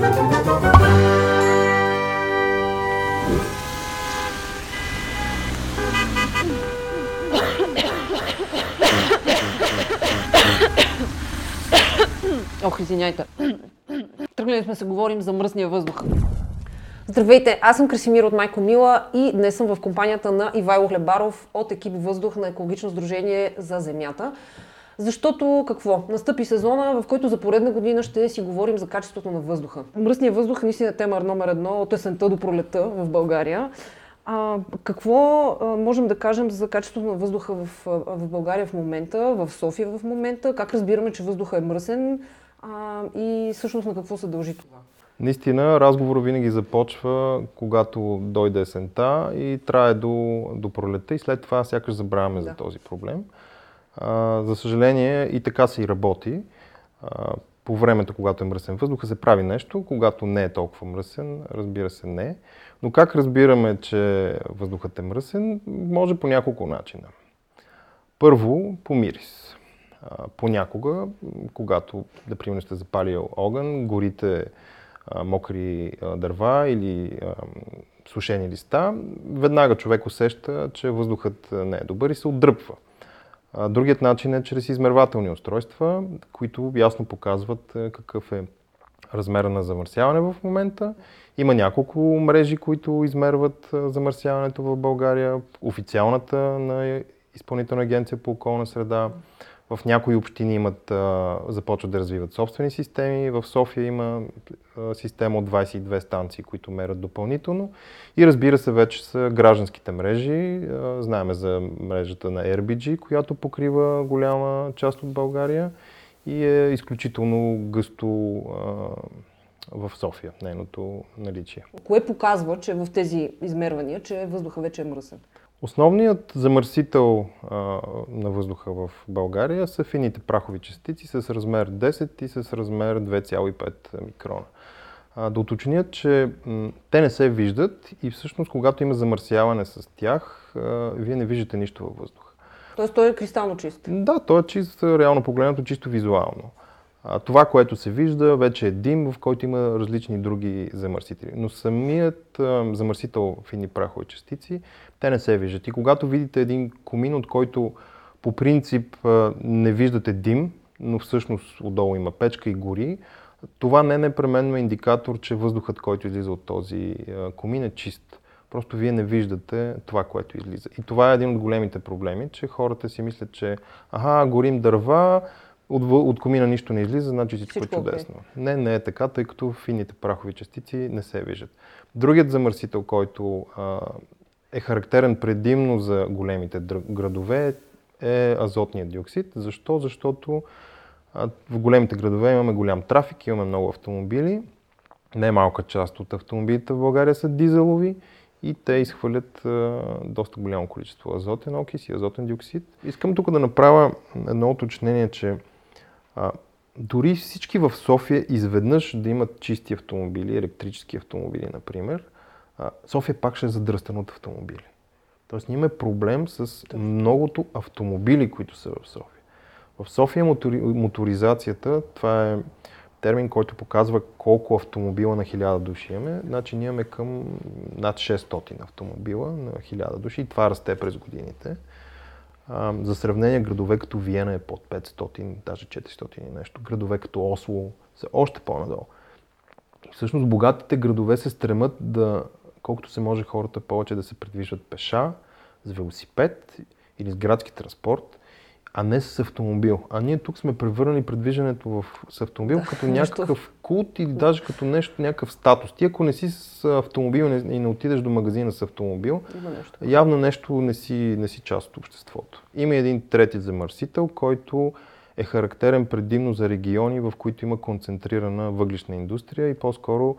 Ох, извиняйте. Тръгнали сме се говорим за мръсния въздух. Здравейте, аз съм Красимир от Майко Мила и днес съм в компанията на Ивайло Хлебаров от екип Въздух на Екологично сдружение за Земята. Защото какво? Настъпи сезона, в който за поредна година ще си говорим за качеството на въздуха. Мръсният въздух наистина е тема номер едно от есента до пролета в България. А, какво а, можем да кажем за качеството на въздуха в, в България в момента, в София в момента? Как разбираме, че въздуха е мръсен а, и всъщност на какво се дължи това? Наистина, разговорът винаги започва, когато дойде есента и трае до, до пролета и след това сякаш забравяме да. за този проблем. За съжаление и така се и работи. А, по времето, когато е мръсен въздуха, се прави нещо, когато не е толкова мръсен, разбира се не. Но как разбираме, че въздухът е мръсен? Може по няколко начина. Първо, по мирис. А, понякога, когато, да примерно, сте запалил огън, горите а, мокри а, дърва или сушени листа, веднага човек усеща, че въздухът не е добър и се отдръпва. Другият начин е чрез измервателни устройства, които ясно показват какъв е размера на замърсяване в момента. Има няколко мрежи, които измерват замърсяването в България. Официалната на Изпълнителна агенция по околна среда. В някои общини имат, започват да развиват собствени системи. В София има система от 22 станции, които мерят допълнително. И разбира се, вече са гражданските мрежи. Знаеме за мрежата на RBG, която покрива голяма част от България и е изключително гъсто в София, нейното наличие. Кое показва, че в тези измервания, че въздуха вече е мръсен? Основният замърсител а, на въздуха в България са фините прахови частици с размер 10 и с размер 2,5 микрона. А, да уточнят, че м- те не се виждат и всъщност когато има замърсяване с тях, а, вие не виждате нищо във въздуха. Тоест той е кристално чист? Да, той е чист, реално погледнато, чисто визуално. Това, което се вижда, вече е дим, в който има различни други замърсители. Но самият а, замърсител фини прахови частици, те не се виждат. И когато видите един комин, от който по принцип не виждате дим, но всъщност отдолу има печка и гори, това не непременно е индикатор, че въздухът, който излиза от този комин е чист. Просто вие не виждате това, което излиза. И това е един от големите проблеми, че хората си мислят, че ага, горим дърва, от, от комина нищо не излиза, значи всичко, е всичко е чудесно. Okay. Не, не е така, тъй като фините прахови частици не се виждат. Другият замърсител, който а, е характерен предимно за големите градове, е азотният диоксид. Защо? Защото а, в големите градове имаме голям трафик, имаме много автомобили. Не малка част от автомобилите в България са дизелови и те изхвърлят а, доста голямо количество азотен окис и азотен диоксид. Искам тук да направя едно уточнение, че а, дори всички в София изведнъж да имат чисти автомобили, електрически автомобили, например, а, София пак ще е задръстена от автомобили. Тоест ние имаме проблем с многото автомобили, които са в София. В София мотори, моторизацията, това е термин, който показва колко автомобила на 1000 души имаме. Значи ние имаме към над 600 автомобила на 1000 души и това расте през годините. А, за сравнение, градове като Виена е под 500, даже 400 и нещо. Градове като Осло са още по-надолу. Всъщност богатите градове се стремат да, колкото се може хората повече да се придвижват пеша, с велосипед или с градски транспорт, а не с автомобил. А ние тук сме превърнали предвиждането в, с автомобил да, като нещо... някакъв култ или даже като нещо, някакъв статус. Ти ако не си с автомобил и не отидеш до магазина с автомобил, нещо. явно нещо не си, не си част от обществото. Има един трети замърсител, който е характерен предимно за региони, в които има концентрирана въглишна индустрия и по-скоро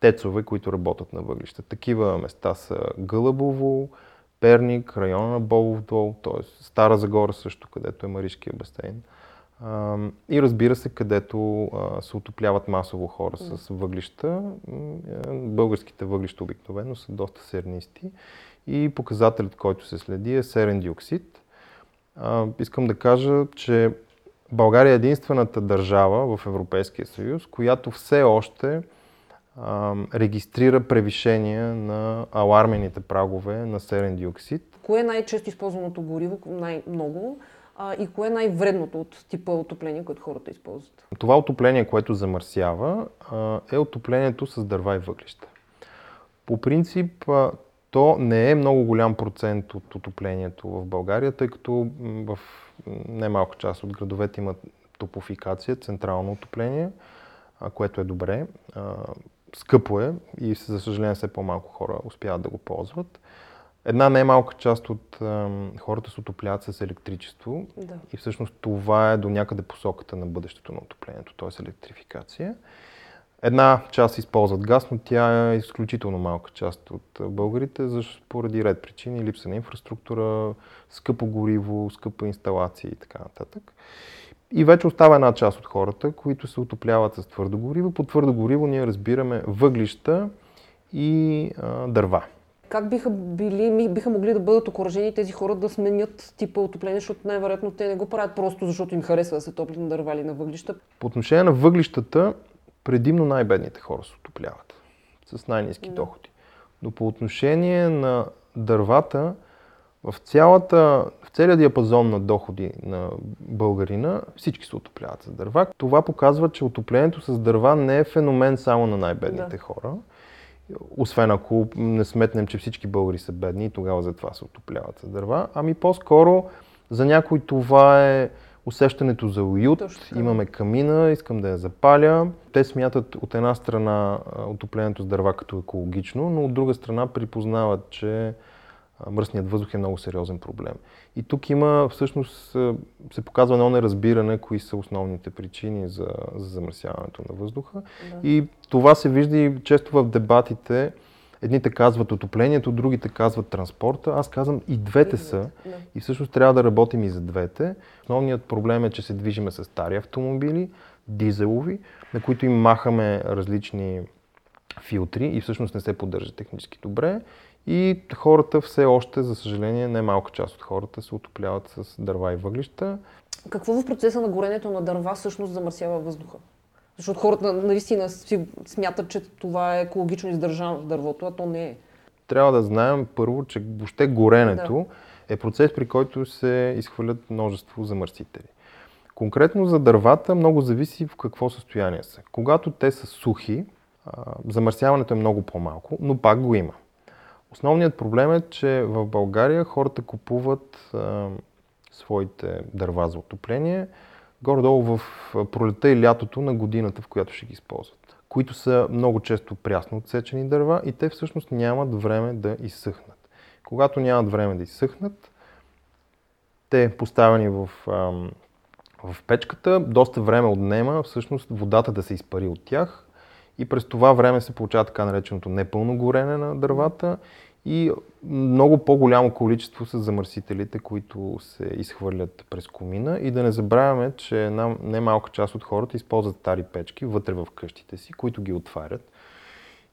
тецове, които работят на въглища. Такива места са Гълъбово, Перник, района на Болов дол, т.е. Стара Загора също, където е Маришкия басейн. И разбира се, където се отопляват масово хора с въглища. Българските въглища обикновено са доста сернисти и показателят, който се следи е серен диоксид. Искам да кажа, че България е единствената държава в Европейския съюз, която все още регистрира превишение на алармените прагове на серен диоксид. Кое е най-често използваното гориво, най-много? А, и кое е най-вредното от типа отопление, което хората използват? Това отопление, което замърсява, е отоплението с дърва и въглища. По принцип, то не е много голям процент от отоплението в България, тъй като в немалка част от градовете имат топофикация, централно отопление, което е добре. Скъпо е и за съжаление все по-малко хора успяват да го ползват. Една немалка част от хората се отопляват с електричество да. и всъщност това е до някъде посоката на бъдещето на отоплението, т.е. електрификация. Една част използват газ, но тя е изключително малка част от българите, защото поради ред причини, липса на инфраструктура, скъпо гориво, скъпа инсталация и така нататък. И вече остава една част от хората, които се отопляват с твърдо гориво. По твърдо гориво ние разбираме въглища и а, дърва. Как биха, били, биха могли да бъдат окоръжени тези хора да сменят типа отопление, защото най-вероятно те не го правят просто защото им харесва да се топлят на дърва или на въглища? По отношение на въглищата, предимно най-бедните хора се отопляват с най-низки доходи. Но по отношение на дървата, в, цялата, в целия диапазон на доходи на българина всички се отопляват с дърва. Това показва, че отоплението с дърва не е феномен само на най-бедните да. хора. Освен ако не сметнем, че всички българи са бедни и тогава затова се отопляват с дърва. Ами по-скоро за някой това е усещането за уют, Точно. имаме камина, искам да я запаля. Те смятат от една страна отоплението с дърва като екологично, но от друга страна припознават, че мръсният въздух е много сериозен проблем. И тук има, всъщност, се показва едно неразбиране, кои са основните причини за, за замърсяването на въздуха. Да. И това се вижда и често в дебатите. Едните казват отоплението, другите казват транспорта. Аз казвам и двете са. Да. И всъщност трябва да работим и за двете. Основният проблем е, че се движиме с стари автомобили, дизелови, на които им махаме различни филтри и всъщност не се поддържа технически добре. И хората все още, за съжаление, не малка част от хората се отопляват с дърва и въглища. Какво в процеса на горенето на дърва всъщност замърсява въздуха? Защото хората наистина си смятат, че това е екологично издържано дървото, а то не е. Трябва да знаем първо, че въобще горенето да. е процес, при който се изхвърлят множество замърсители. Конкретно за дървата много зависи в какво състояние са. Когато те са сухи, замърсяването е много по-малко, но пак го има. Основният проблем е, че в България хората купуват а, своите дърва за отопление горе-долу в пролета и лятото на годината, в която ще ги използват, които са много често прясно отсечени дърва и те всъщност нямат време да изсъхнат. Когато нямат време да изсъхнат, те поставени в, а, в печката, доста време отнема всъщност водата да се изпари от тях и през това време се получава така нареченото непълно горене на дървата и много по-голямо количество са замърсителите, които се изхвърлят през комина. И да не забравяме, че една немалка част от хората използват стари печки вътре в къщите си, които ги отварят.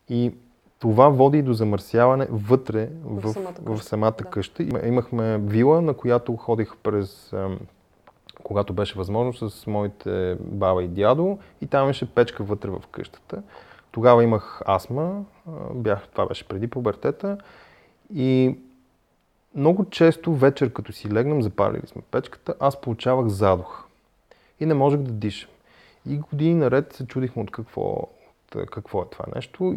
И това води и до замърсяване вътре в, в самата къща. В самата да. къща. Имахме вила, на която ходих през когато беше възможно с моите баба и дядо и там имаше печка вътре в къщата. Тогава имах астма, бях, това беше преди пубертета и много често вечер, като си легнем, запалили сме печката, аз получавах задух и не можех да дишам. И години наред се чудихме от какво, от какво е това нещо.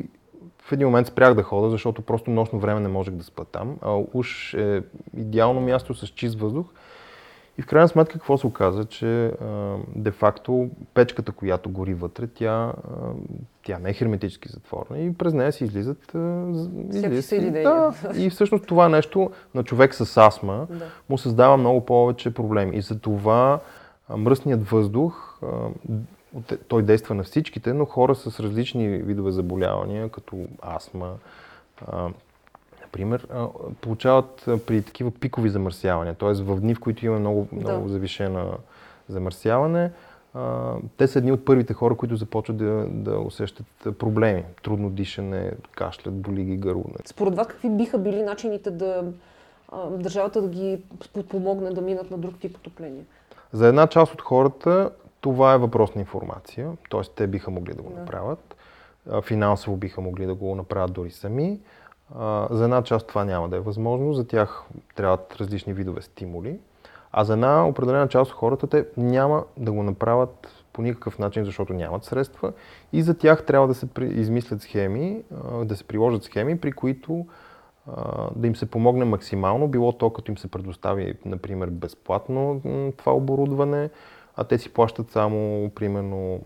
В един момент спрях да хода, защото просто нощно време не можех да спа там. А уж е идеално място с чист въздух. И в крайна сметка какво се оказа, че де-факто печката, която гори вътре, тя, тя не е херметически затворена и през нея си излизат... излизат да, и всъщност това нещо на човек с астма да. му създава много повече проблеми. И за това мръсният въздух, той действа на всичките, но хора с различни видове заболявания, като астма, например, получават при такива пикови замърсявания, т.е. в дни, в които имаме много, много да. завишено замърсяване, те са едни от първите хора, които започват да, да усещат проблеми. Трудно дишане, кашлят, боли ги гърло. Според вас какви биха били начините да държавата да ги подпомогне да минат на друг тип отопление? За една част от хората това е въпрос на информация, т.е. те биха могли да го направят. финансово биха могли да го направят дори сами. За една част това няма да е възможно, за тях трябват различни видове стимули. А за една определена част от хората те няма да го направят по никакъв начин, защото нямат средства и за тях трябва да се измислят схеми, да се приложат схеми, при които да им се помогне максимално, било то като им се предостави, например, безплатно това оборудване, а те си плащат само, примерно,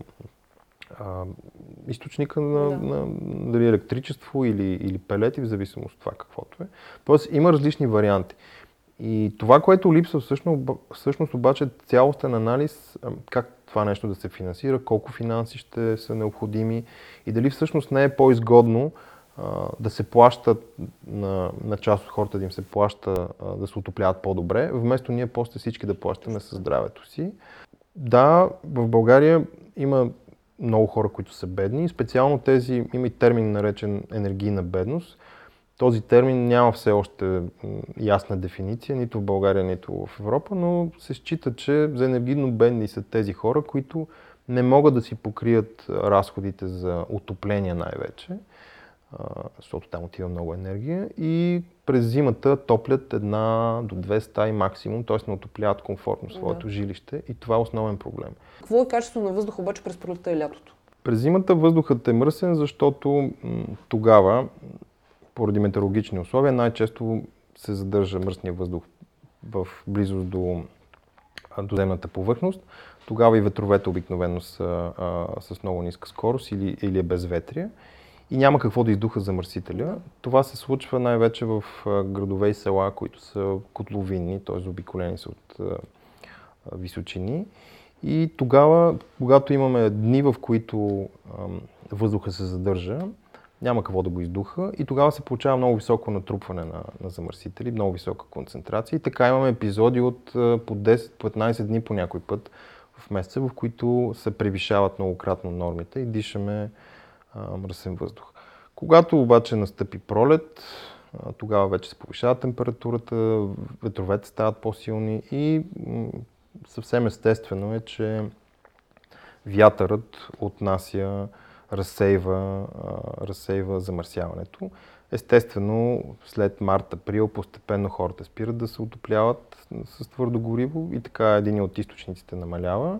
източника на, да. на дали електричество или, или пелети, в зависимост от това каквото е. Тоест има различни варианти. И това, което липсва всъщност, всъщност обаче цялостен анализ как това нещо да се финансира, колко финанси ще са необходими и дали всъщност не е по-изгодно а, да се плащат на, на част от хората да им се плаща а, да се отопляват по-добре, вместо ние после всички да плащаме със здравето си. Да, в България има много хора, които са бедни. Специално тези, има и термин наречен енергийна бедност. Този термин няма все още ясна дефиниция, нито в България, нито в Европа, но се счита, че за енергийно бедни са тези хора, които не могат да си покрият разходите за отопление най-вече, защото там отива много енергия и през зимата топлят една до две стаи максимум, т.е. не отопляват комфортно своето да. жилище и това е основен проблем. Какво е качеството на въздуха обаче през пролетта и лятото? През зимата въздухът е мръсен, защото м- тогава, поради метеорологични условия, най-често се задържа мръсния въздух в близост до, до земната повърхност. Тогава и ветровете обикновено са а, с много ниска скорост или, или е безветрие и няма какво да издуха замърсителя. Това се случва най-вече в градове и села, които са котловинни, т.е. обиколени са от височини. И тогава, когато имаме дни, в които въздуха се задържа, няма какво да го издуха и тогава се получава много високо натрупване на, на замърсители, много висока концентрация. И така имаме епизоди от по 10-15 дни по някой път в месеца, в които се превишават многократно нормите и дишаме а, мръсен въздух. Когато обаче настъпи пролет, тогава вече се повишава температурата, ветровете стават по-силни и съвсем естествено е, че вятърът отнася, разсейва, разсейва замърсяването. Естествено, след март-април постепенно хората спират да се отопляват с твърдо гориво и така един от източниците намалява.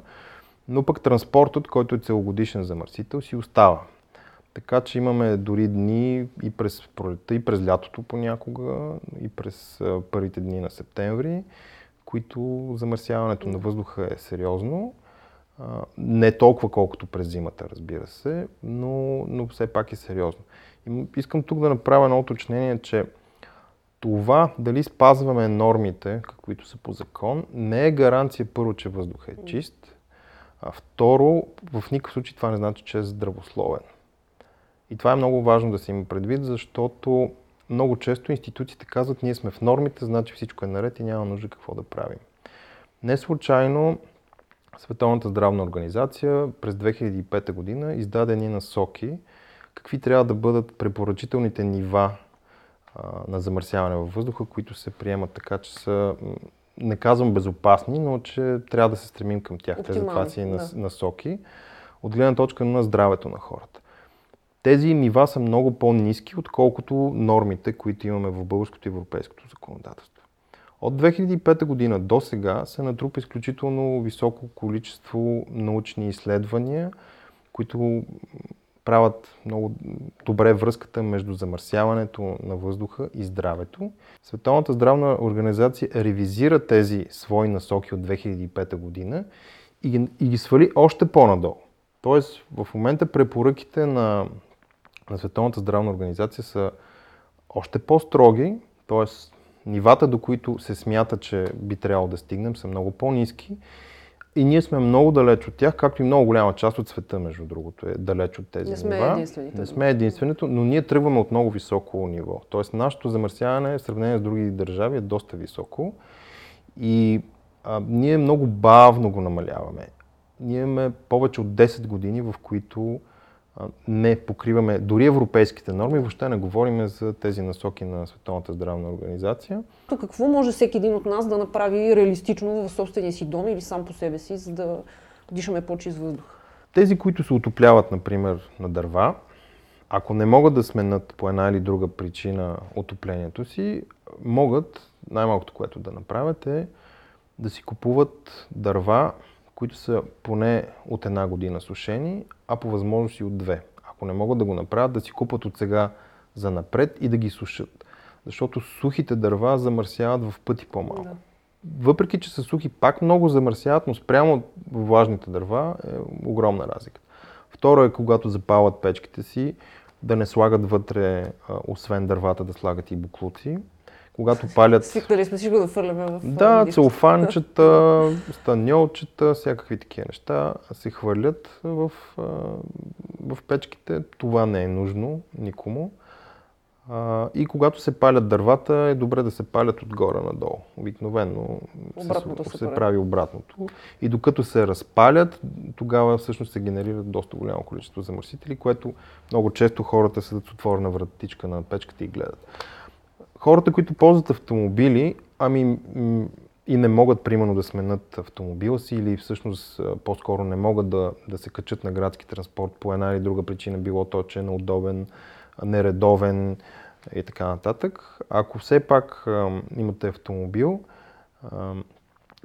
Но пък транспортът, който е целогодишен замърсител, си остава. Така че имаме дори дни и през пролетта, и през лятото понякога, и през първите дни на септември, които замърсяването на въздуха е сериозно. Не толкова колкото през зимата, разбира се, но, но все пак е сериозно. И искам тук да направя едно уточнение, че това дали спазваме нормите, каквито са по закон, не е гаранция първо, че въздухът е чист, а второ, в никакъв случай това не значи, че е здравословен. И това е много важно да се има предвид, защото много често институциите казват, ние сме в нормите, значи всичко е наред и няма нужда какво да правим. Не случайно Световната здравна организация през 2005 година издаде ни насоки, какви трябва да бъдат препоръчителните нива а, на замърсяване във въздуха, които се приемат така, че са, не казвам безопасни, но че трябва да се стремим към тях. Тези това си да. насоки от гледна точка на здравето на хората. Тези нива са много по-низки, отколкото нормите, които имаме в българското и европейското законодателство. От 2005 година до сега се натрупа изключително високо количество научни изследвания, които правят много добре връзката между замърсяването на въздуха и здравето. Световната здравна организация ревизира тези свои насоки от 2005 година и ги, и ги свали още по-надолу. Тоест, в момента препоръките на на Световната здравна организация са още по-строги, т.е. нивата, до които се смята, че би трябвало да стигнем, са много по-низки. И ние сме много далеч от тях, както и много голяма част от света, между другото, е далеч от тези Не сме нива. единствените. Не сме единственото, но ние тръгваме от много високо ниво. Тоест, нашето замърсяване в сравнение с други държави е доста високо. И а, ние много бавно го намаляваме. Ние имаме повече от 10 години, в които не покриваме дори европейските норми, въобще не говорим за тези насоки на Световната здравна организация. Какво може всеки един от нас да направи реалистично в собствения си дом или сам по себе си, за да дишаме по-чист въздух? Тези, които се отопляват, например, на дърва, ако не могат да сменят по една или друга причина отоплението си, могат, най-малкото, което да направят е да си купуват дърва, които са поне от една година сушени, а по възможност и от две. Ако не могат да го направят, да си купат от сега за напред и да ги сушат. Защото сухите дърва замърсяват в пъти по-малко. Да. Въпреки, че са сухи, пак много замърсяват, но спрямо влажните дърва е огромна разлика. Второ е, когато запалят печките си, да не слагат вътре, освен дървата, да слагат и буклуци. Когато палят... Свикнали сме всичко да фърляме в... Да, целофанчета, станьолчета, всякакви такива неща се хвърлят в, в печките. Това не е нужно никому. и когато се палят дървата, е добре да се палят отгоре надолу. Обикновено се, се, се прави обратното. И докато се разпалят, тогава всъщност се генерират доста голямо количество замърсители, което много често хората седат с отворена вратичка на печката и гледат хората, които ползват автомобили, ами и не могат, примерно, да сменят автомобила си или всъщност по-скоро не могат да, да се качат на градски транспорт по една или друга причина, било то, че е неудобен, нередовен и така нататък. Ако все пак а, имате автомобил, а,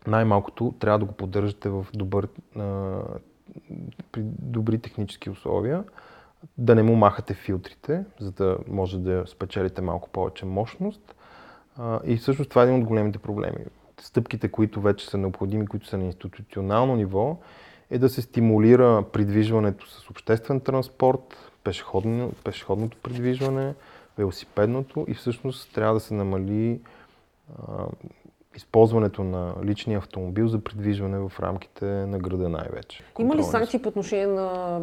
най-малкото трябва да го поддържате в добър, а, при добри технически условия да не му махате филтрите, за да може да спечелите малко повече мощност. И всъщност това е един от големите проблеми. Стъпките, които вече са необходими, които са на институционално ниво, е да се стимулира придвижването с обществен транспорт, пешеходно, пешеходното придвижване, велосипедното и всъщност трябва да се намали а, използването на личния автомобил за придвижване в рамките на града най-вече. Има ли санкции по отношение на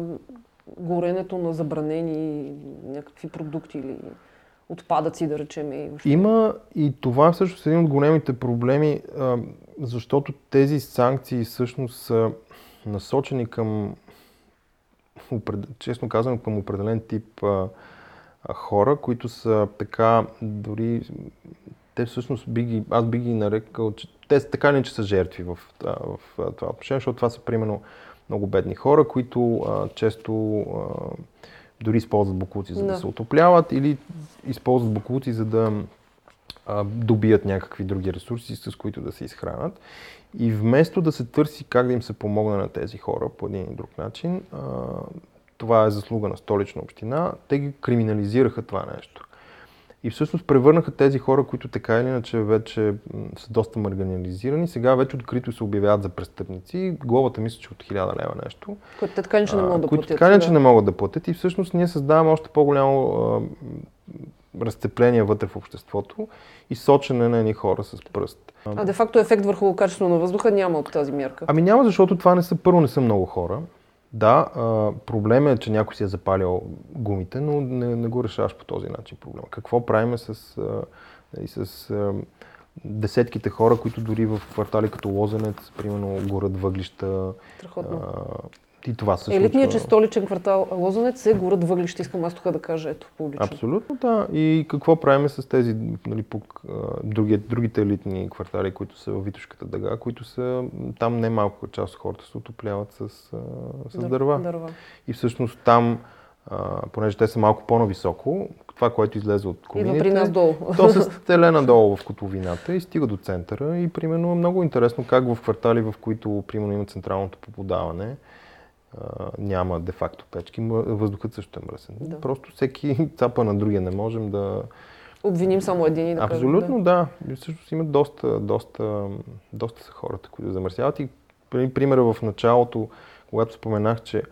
горенето на забранени някакви продукти или отпадъци, да речем. И въобще. Има и това всъщност е един от големите проблеми, защото тези санкции всъщност са насочени към, честно казвам, към определен тип хора, които са така, дори те всъщност би ги, аз би ги нарекал, че те така не че са жертви в, в, в това отношение, защото това са примерно много бедни хора, които а, често а, дори използват буклуци за да. да се отопляват или използват буклуци за да а, добият някакви други ресурси, с които да се изхранат. И вместо да се търси как да им се помогне на тези хора по един или друг начин, а, това е заслуга на столична община, те ги криминализираха това нещо. И всъщност превърнаха тези хора, които така или иначе вече са доста марганализирани, сега вече открито се обявяват за престъпници. Глобата мисля, че от 1000 лева нещо. Които така не могат да платят. Които така не могат да платят. И всъщност ние създаваме още по-голямо разцепление вътре в обществото и сочене на едни хора с пръст. А де-факто ефект върху качеството на въздуха няма от тази мярка? Ами няма, защото това не са, първо не са много хора. Да, а, проблем е, че някой си е запалил гумите, но не, не го решаваш по този начин проблема. Какво правим с, а, и с а, десетките хора, които дори в квартали като Лозенец, примерно, горят въглища. Страхотно. А, и това се Елитният, че столичен квартал Лозенец е горът въглища, искам аз тук да кажа, ето публично. Абсолютно, да. И какво правим с тези, нали, по, други, другите елитни квартали, които са в Витушката дъга, които са, там не малко част от хората се отопляват с, с Дър, дърва. дърва. И всъщност там, а, понеже те са малко по-нависоко, това, което излезе от комините, при нас долу. то се стеле надолу в котловината и стига до центъра. И примерно е много интересно как в квартали, в които примерно има централното поподаване, няма де-факто печки, въздухът също е мръсен. Да. Просто всеки цапа на другия не можем да... Обвиним само един и да Абсолютно, да. да. Всъщност има доста, доста, доста са хората, които замърсяват. И примера в началото, когато споменах, че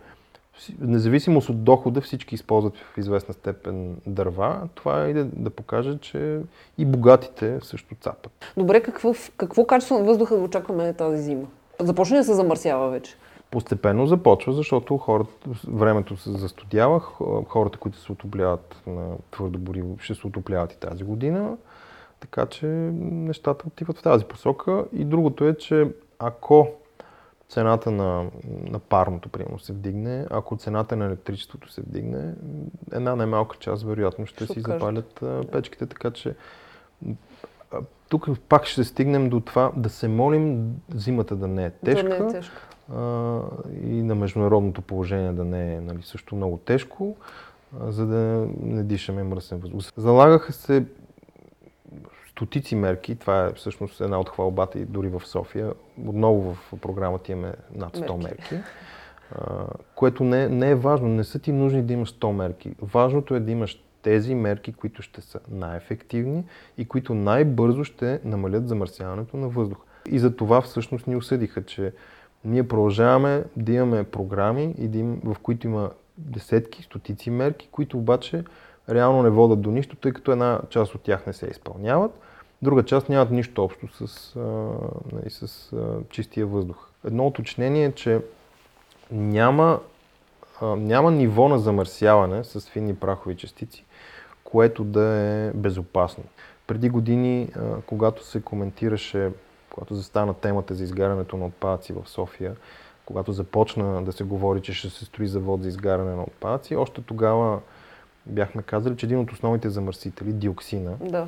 независимост от дохода всички използват в известна степен дърва, това е да, да покаже, че и богатите също цапат. Добре, какво, какво качество на въздуха да очакваме тази зима? Започне да се замърсява вече постепенно започва, защото хората, времето се застудява, хората, които се отопляват на твърдо гориво, ще се отопляват и тази година, така че нещата отиват в тази посока. И другото е, че ако цената на, на парното, примерно, се вдигне, ако цената на електричеството се вдигне, една най-малка част, вероятно, ще, ще си запалят печките, така че тук пак ще стигнем до това да се молим зимата да не е тежка. Да не е тежка и на международното положение да не е нали, също много тежко. за да не дишаме мръсен въздух. Залагаха се стотици мерки. Това е всъщност една от хвалбата и дори в София. Отново в програмата имаме над 100 мерки. мерки което не, не е важно. Не са ти нужни да имаш 100 мерки. Важното е да имаш тези мерки, които ще са най-ефективни и които най-бързо ще намалят замърсяването на въздух. И за това всъщност ни осъдиха, че ние продължаваме да имаме програми, в които има десетки, стотици мерки, които обаче реално не водят до нищо, тъй като една част от тях не се изпълняват, друга част нямат нищо общо с, а, нали, с а, чистия въздух. Едно уточнение е, че няма, а, няма ниво на замърсяване с финни прахови частици, което да е безопасно. Преди години, а, когато се коментираше, когато застана темата за изгарянето на отпадъци в София, когато започна да се говори, че ще се строи завод за изгаряне на отпадъци, още тогава бяхме казали, че един от основните замърсители, диоксина, да.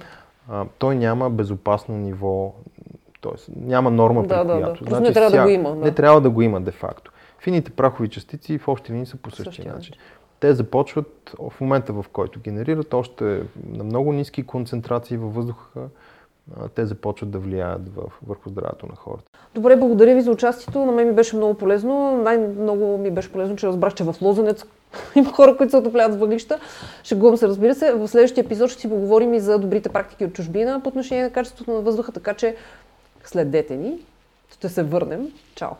а, той няма безопасно ниво, т.е. няма норма, да, при да, която. Да. Значи, не трябва ся... да го има. Да. Не трябва да го има, де-факто. Фините прахови частици в общи линии са по същия, същия начин. Те започват в момента, в който генерират още на много ниски концентрации във въздуха, те започват да влияят върху здравето на хората. Добре, благодаря ви за участието. На мен ми беше много полезно. Най-много ми беше полезно, че разбрах, че в Лозенец има хора, които се отопляват с въглища. Шегувам се, разбира се. В следващия епизод ще си поговорим и за добрите практики от чужбина по отношение на качеството на въздуха, така че следете ни. Ще се върнем. Чао!